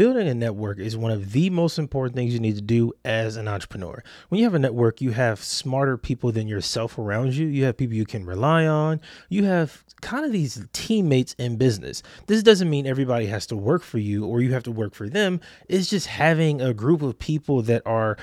Building a network is one of the most important things you need to do as an entrepreneur. When you have a network, you have smarter people than yourself around you. You have people you can rely on. You have kind of these teammates in business. This doesn't mean everybody has to work for you or you have to work for them. It's just having a group of people that are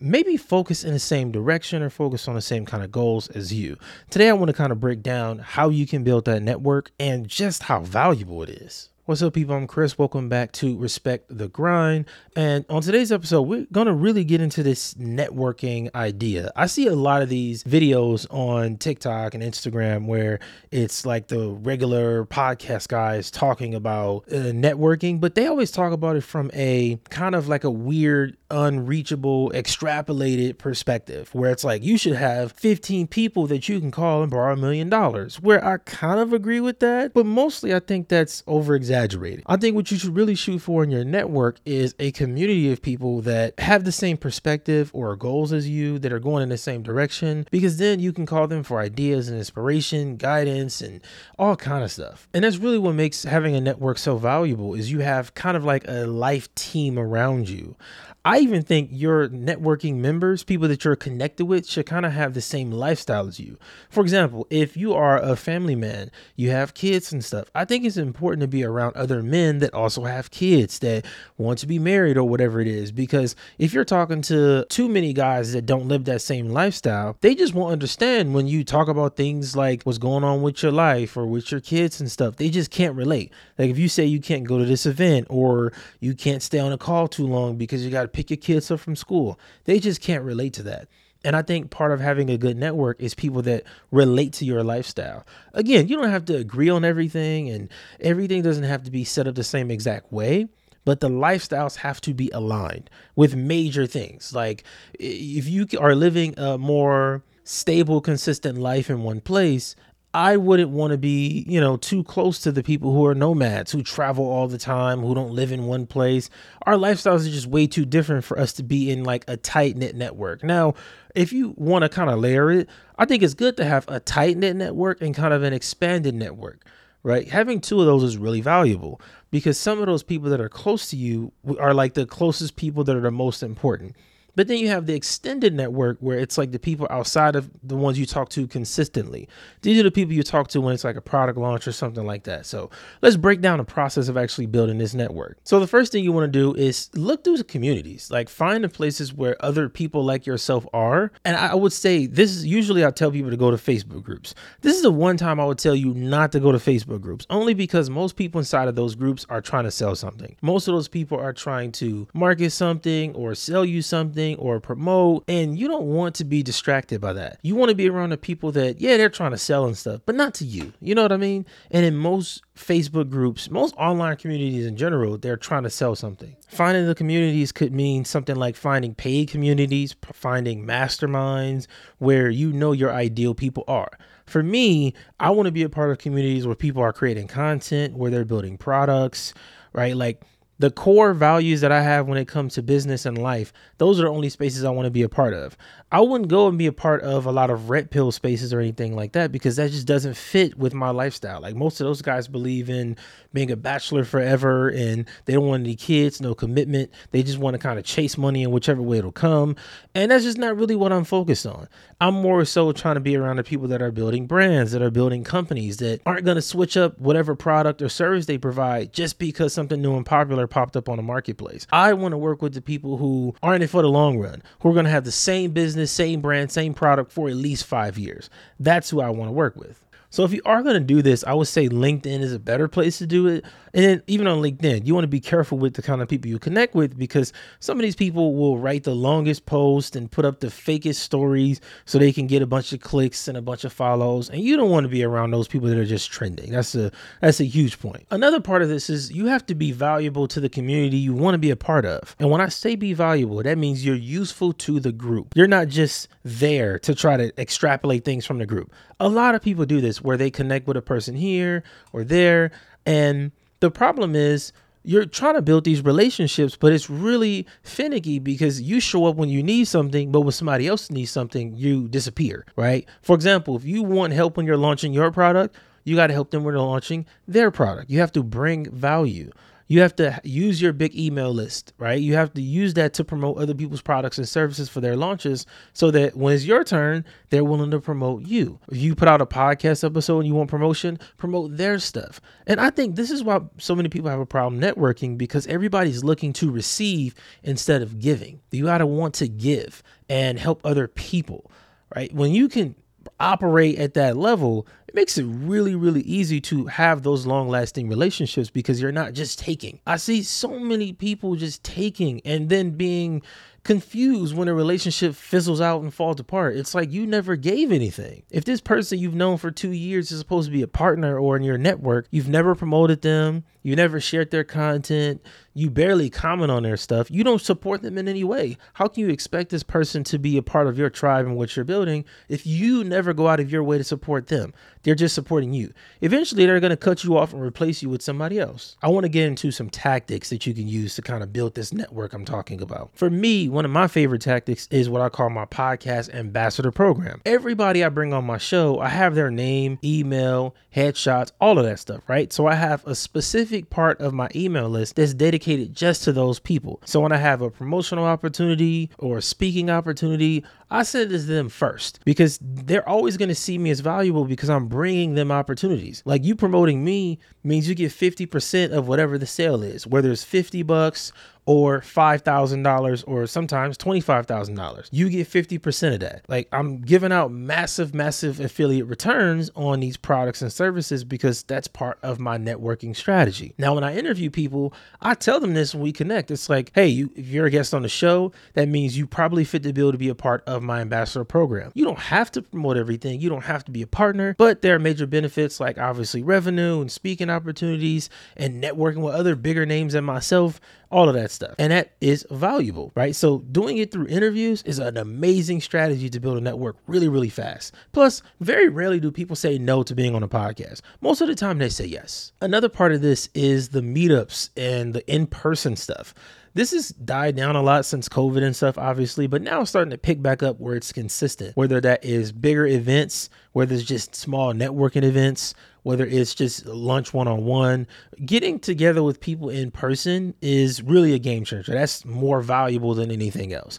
maybe focus in the same direction or focus on the same kind of goals as you. Today, I want to kind of break down how you can build that network and just how valuable it is. What's up, people? I'm Chris. Welcome back to Respect the Grind. And on today's episode, we're going to really get into this networking idea. I see a lot of these videos on TikTok and Instagram where it's like the regular podcast guys talking about uh, networking, but they always talk about it from a kind of like a weird, unreachable, extrapolated perspective where it's like you should have 15 people that you can call and borrow a million dollars. Where I kind of agree with that, but mostly I think that's over exaggerated exaggerating. I think what you should really shoot for in your network is a community of people that have the same perspective or goals as you, that are going in the same direction, because then you can call them for ideas and inspiration, guidance, and all kind of stuff. And that's really what makes having a network so valuable is you have kind of like a life team around you. I even think your networking members, people that you're connected with, should kind of have the same lifestyle as you. For example, if you are a family man, you have kids and stuff, I think it's important to be around other men that also have kids that want to be married or whatever it is. Because if you're talking to too many guys that don't live that same lifestyle, they just won't understand when you talk about things like what's going on with your life or with your kids and stuff. They just can't relate. Like if you say you can't go to this event or you can't stay on a call too long because you got to pick your kids up from school. They just can't relate to that. And I think part of having a good network is people that relate to your lifestyle. Again, you don't have to agree on everything, and everything doesn't have to be set up the same exact way, but the lifestyles have to be aligned with major things. Like if you are living a more stable, consistent life in one place, I wouldn't want to be, you know, too close to the people who are nomads, who travel all the time, who don't live in one place. Our lifestyles are just way too different for us to be in like a tight knit network. Now, if you want to kind of layer it, I think it's good to have a tight knit network and kind of an expanded network, right? Having two of those is really valuable because some of those people that are close to you are like the closest people that are the most important. But then you have the extended network where it's like the people outside of the ones you talk to consistently. These are the people you talk to when it's like a product launch or something like that. So let's break down the process of actually building this network. So the first thing you want to do is look through the communities, like find the places where other people like yourself are. And I would say this is usually I tell people to go to Facebook groups. This is the one time I would tell you not to go to Facebook groups, only because most people inside of those groups are trying to sell something. Most of those people are trying to market something or sell you something or promote, and you don't want to be distracted by that. You want to be around the people that, yeah, they're trying to sell and stuff, but not to you. You know what I mean? And in most Facebook groups, most online communities in general, they're trying to sell something. Finding the communities could mean something like finding paid communities, finding masterminds where you know your ideal people are. For me, I want to be a part of communities where people are creating content, where they're building products, right? Like the core values that I have when it comes to business and life, those are the only spaces I want to be a part of. I wouldn't go and be a part of a lot of red pill spaces or anything like that because that just doesn't fit with my lifestyle. Like most of those guys believe in being a bachelor forever and they don't want any kids, no commitment. They just want to kind of chase money in whichever way it'll come. And that's just not really what I'm focused on. I'm more so trying to be around the people that are building brands, that are building companies that aren't going to switch up whatever product or service they provide just because something new and popular popped up on the marketplace. I want to work with the people who are in it for the long run, who are going to have the same business same brand, same product for at least five years. That's who I want to work with. So if you are going to do this, I would say LinkedIn is a better place to do it. And even on LinkedIn, you want to be careful with the kind of people you connect with because some of these people will write the longest post and put up the fakest stories so they can get a bunch of clicks and a bunch of follows. And you don't want to be around those people that are just trending. That's a that's a huge point. Another part of this is you have to be valuable to the community you want to be a part of. And when I say be valuable, that means you're useful to the group. You're not just there to try to extrapolate things from the group. A lot of people do this where they connect with a person here or there. And the problem is, you're trying to build these relationships, but it's really finicky because you show up when you need something, but when somebody else needs something, you disappear, right? For example, if you want help when you're launching your product, you got to help them when they're launching their product. You have to bring value. You have to use your big email list, right? You have to use that to promote other people's products and services for their launches so that when it's your turn, they're willing to promote you. If you put out a podcast episode and you want promotion, promote their stuff. And I think this is why so many people have a problem networking because everybody's looking to receive instead of giving. You got to want to give and help other people, right? When you can operate at that level, it makes it really, really easy to have those long lasting relationships because you're not just taking. I see so many people just taking and then being confused when a relationship fizzles out and falls apart. It's like you never gave anything. If this person you've known for two years is supposed to be a partner or in your network, you've never promoted them, you never shared their content, you barely comment on their stuff, you don't support them in any way. How can you expect this person to be a part of your tribe and what you're building if you never go out of your way to support them? They're just supporting you. Eventually, they're going to cut you off and replace you with somebody else. I want to get into some tactics that you can use to kind of build this network I'm talking about. For me, one of my favorite tactics is what I call my podcast ambassador program. Everybody I bring on my show, I have their name, email, headshots, all of that stuff, right? So I have a specific part of my email list that's dedicated just to those people. So when I have a promotional opportunity or a speaking opportunity, I send it to them first because they're always going to see me as valuable because I'm bringing them opportunities. Like you promoting me means you get 50% of whatever the sale is, whether it's 50 bucks or $5,000 or sometimes $25,000. You get 50% of that. Like I'm giving out massive, massive affiliate returns on these products and services because that's part of my networking strategy. Now, when I interview people, I tell them this when we connect. It's like, hey, you, if you're a guest on the show, that means you probably fit the bill to be a part of my ambassador program. You don't have to promote everything, you don't have to be a partner, but there are major benefits like obviously revenue and speaking opportunities and networking with other bigger names than myself all of that stuff. And that is valuable, right? So doing it through interviews is an amazing strategy to build a network really, really fast. Plus, very rarely do people say no to being on a podcast. Most of the time they say yes. Another part of this is the meetups and the in-person stuff. This has died down a lot since COVID and stuff, obviously, but now it's starting to pick back up where it's consistent. Whether that is bigger events, whether it's just small networking events, whether it's just lunch one on one, getting together with people in person is really a game changer. That's more valuable than anything else.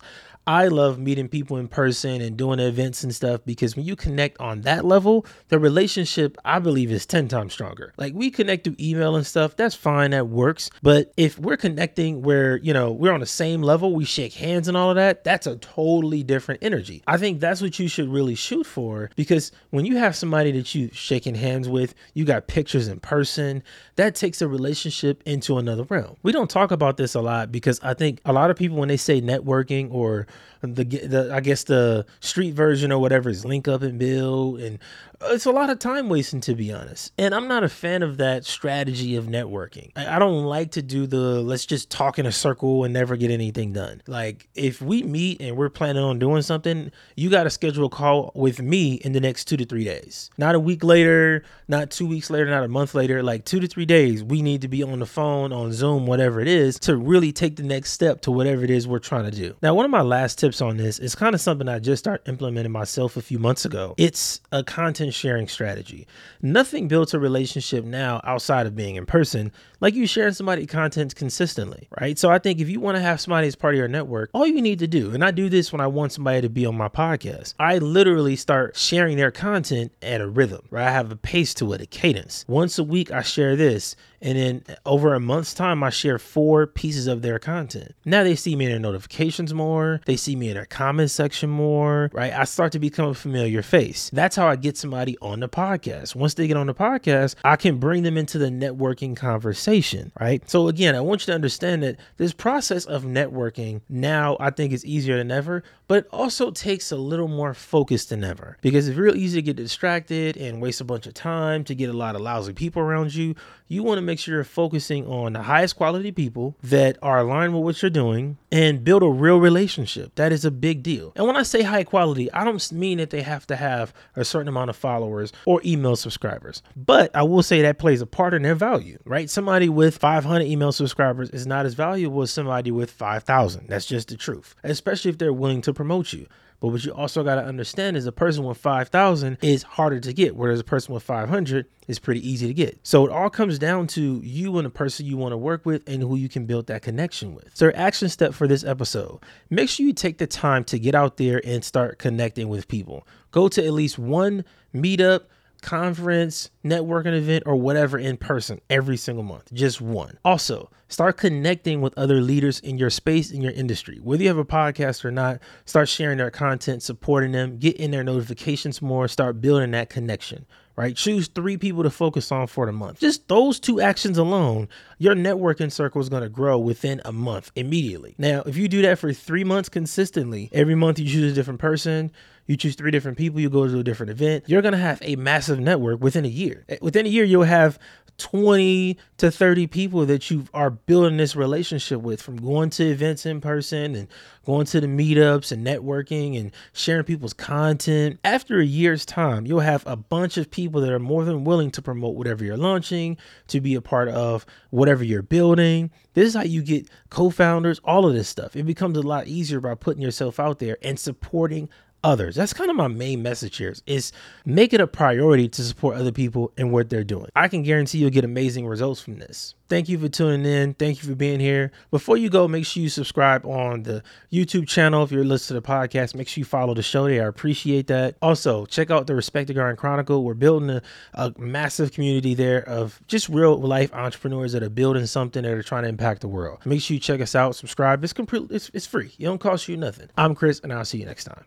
I love meeting people in person and doing events and stuff because when you connect on that level, the relationship I believe is 10 times stronger. Like we connect through email and stuff, that's fine, that works. But if we're connecting where, you know, we're on the same level, we shake hands and all of that, that's a totally different energy. I think that's what you should really shoot for because when you have somebody that you shaking hands with, you got pictures in person, that takes a relationship into another realm. We don't talk about this a lot because I think a lot of people when they say networking or the, the I guess the street version or whatever is link up and build and it's a lot of time wasting to be honest. And i'm not a fan of that strategy of networking. I, I, don't like to do the let's just talk in a circle and never get anything done. Like if we meet and we're planning on doing something you got to schedule a call with me in the next two to three days. Not a week later not two weeks later not a month later. Like two to three days we need to be on the phone on zoom whatever it is to really take the next step to whatever it is we're trying to do. Now one of my last tips on this is kind of something i just started implementing myself a few months ago. It's a content sharing strategy. Nothing builds a relationship now outside of being in person like you sharing somebody content consistently, right? So I think if you want to have somebody as part of your network, all you need to do, and I do this when I want somebody to be on my podcast, I literally start sharing their content at a rhythm, right? I have a pace to it, a cadence. Once a week, I share this. And then over a month's time, I share four pieces of their content. Now they see me in their notifications more. They see me in their comment section more, right? I start to become a familiar face. That's how I get somebody on the podcast. Once they get on the podcast, I can bring them into the networking conversation right? So again, I want you to understand that this process of networking now I think is easier than ever, but it also takes a little more focus than ever because it's real easy to get distracted and waste a bunch of time to get a lot of lousy people around you. You want to make sure you're focusing on the highest quality people that are aligned with what you're doing and build a real relationship. That is a big deal. And when I say high quality, I don't mean that they have to have a certain amount of followers or email subscribers, but I will say that plays a part in their value, right? Somebody with 500 email subscribers is not as valuable as somebody with 5,000. That's just the truth, especially if they're willing to promote you. But what you also got to understand is a person with 5,000 is harder to get, whereas a person with 500 is pretty easy to get. So it all comes down to you and the person you want to work with and who you can build that connection with. So, action step for this episode make sure you take the time to get out there and start connecting with people. Go to at least one meetup conference, networking event, or whatever in person every single month. Just one. Also, start connecting with other leaders in your space, in your industry. Whether you have a podcast or not, start sharing their content, supporting them, get in their notifications more, start building that connection. Right? Choose three people to focus on for the month. Just those two actions alone, your networking circle is going to grow within a month immediately. Now, if you do that for three months consistently, every month you choose a different person, you choose three different people, you go to a different event, you're to have a massive network within a year. Eh, within a year, you'll have 20 to 30 people that you are building this relationship with from going to events in person and going to the meetups and networking and sharing people's content. After a year's time, you'll have a bunch of people that are more than willing to promote whatever you're launching, to be a part of whatever you're building. This is how you get co founders, all of this stuff. It becomes a lot easier by putting yourself out there and supporting others. That's kind of my main message here is make it a priority to support other people and what they're doing. I can guarantee you'll get amazing results from this. Thank you for tuning in. Thank you for being here. Before you go, make sure you subscribe on the YouTube channel. If you're listening to the podcast, make sure you follow the show there. I appreciate that. Also, check out the Respect the Grind Chronicle. We're building a, a massive community there of just real life entrepreneurs that are building something that are trying to impact the world. Make sure you check us out, subscribe. It's complete, it's, it's free. It don't cost you nothing. I'm Chris, and I'll see you next time.